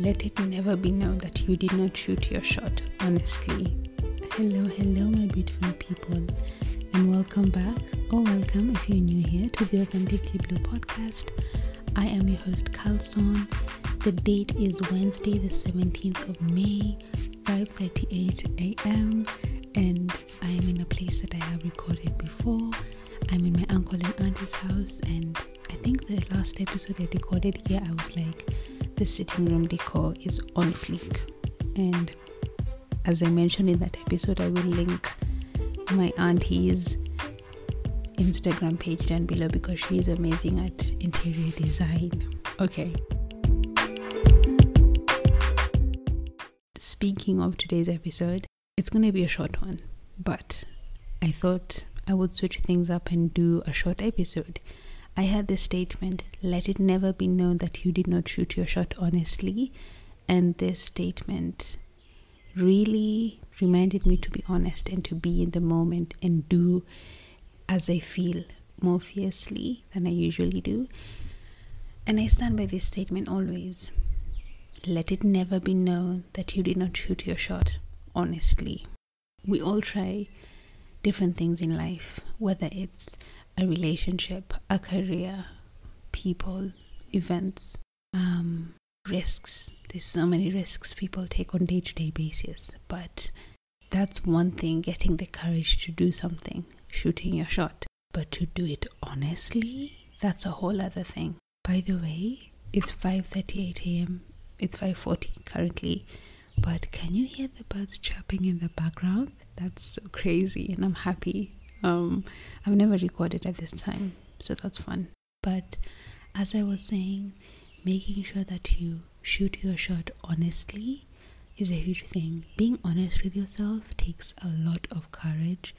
Let it never be known that you did not shoot your shot, honestly. Hello, hello, my beautiful people, and welcome back, or welcome if you're new here to the Authentically Blue podcast. I am your host, Kalson. The date is Wednesday, the 17th of May, 5:38 a.m., and I am in a place that I have recorded before. I'm in my uncle and auntie's house, and I think the last episode I recorded here, I was like the sitting room decor is on fleek. And as I mentioned in that episode, I will link my auntie's Instagram page down below because she is amazing at interior design. Okay. Speaking of today's episode, it's going to be a short one, but I thought I would switch things up and do a short episode I had this statement let it never be known that you did not shoot your shot honestly. And this statement really reminded me to be honest and to be in the moment and do as I feel more fiercely than I usually do. And I stand by this statement always. Let it never be known that you did not shoot your shot honestly. We all try different things in life, whether it's a relationship, a career, people, events, um, risks. There's so many risks people take on day to day basis, but that's one thing getting the courage to do something, shooting your shot. But to do it honestly, that's a whole other thing. By the way, it's 5:38 a.m. It's 5:40 currently, but can you hear the birds chirping in the background? That's so crazy, and I'm happy um, I've never recorded at this time, so that's fun. But as I was saying, making sure that you shoot your shot honestly is a huge thing. Being honest with yourself takes a lot of courage,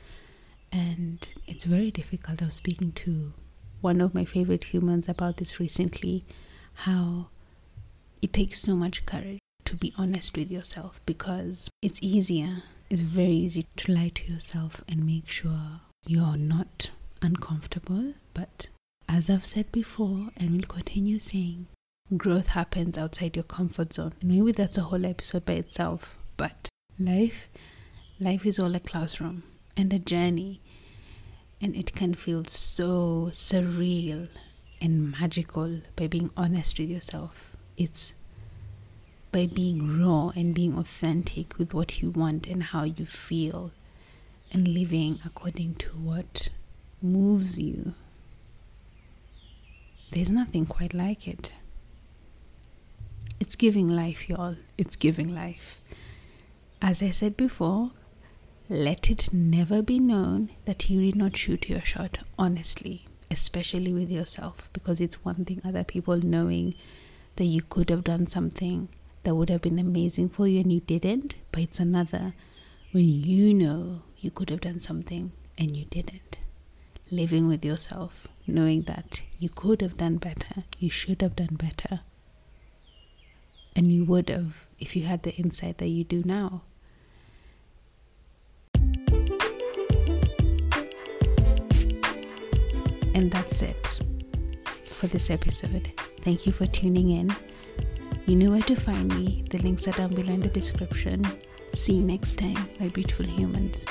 and it's very difficult. I was speaking to one of my favorite humans about this recently how it takes so much courage to be honest with yourself because it's easier, it's very easy to lie to yourself and make sure you're not uncomfortable, but as I've said before and will continue saying, growth happens outside your comfort zone. And maybe that's a whole episode by itself, but life life is all a classroom and a journey and it can feel so surreal and magical by being honest with yourself. It's by being raw and being authentic with what you want and how you feel and living according to what moves you. There's nothing quite like it. It's giving life, y'all. It's giving life. As I said before, let it never be known that you did not shoot your shot honestly, especially with yourself, because it's one thing other people knowing that you could have done something that would have been amazing for you and you didn't, but it's another when you know you could have done something and you didn't. Living with yourself, knowing that you could have done better, you should have done better, and you would have if you had the insight that you do now. And that's it for this episode. Thank you for tuning in. You know where to find me. The links are down below in the description. See you next time, my beautiful humans.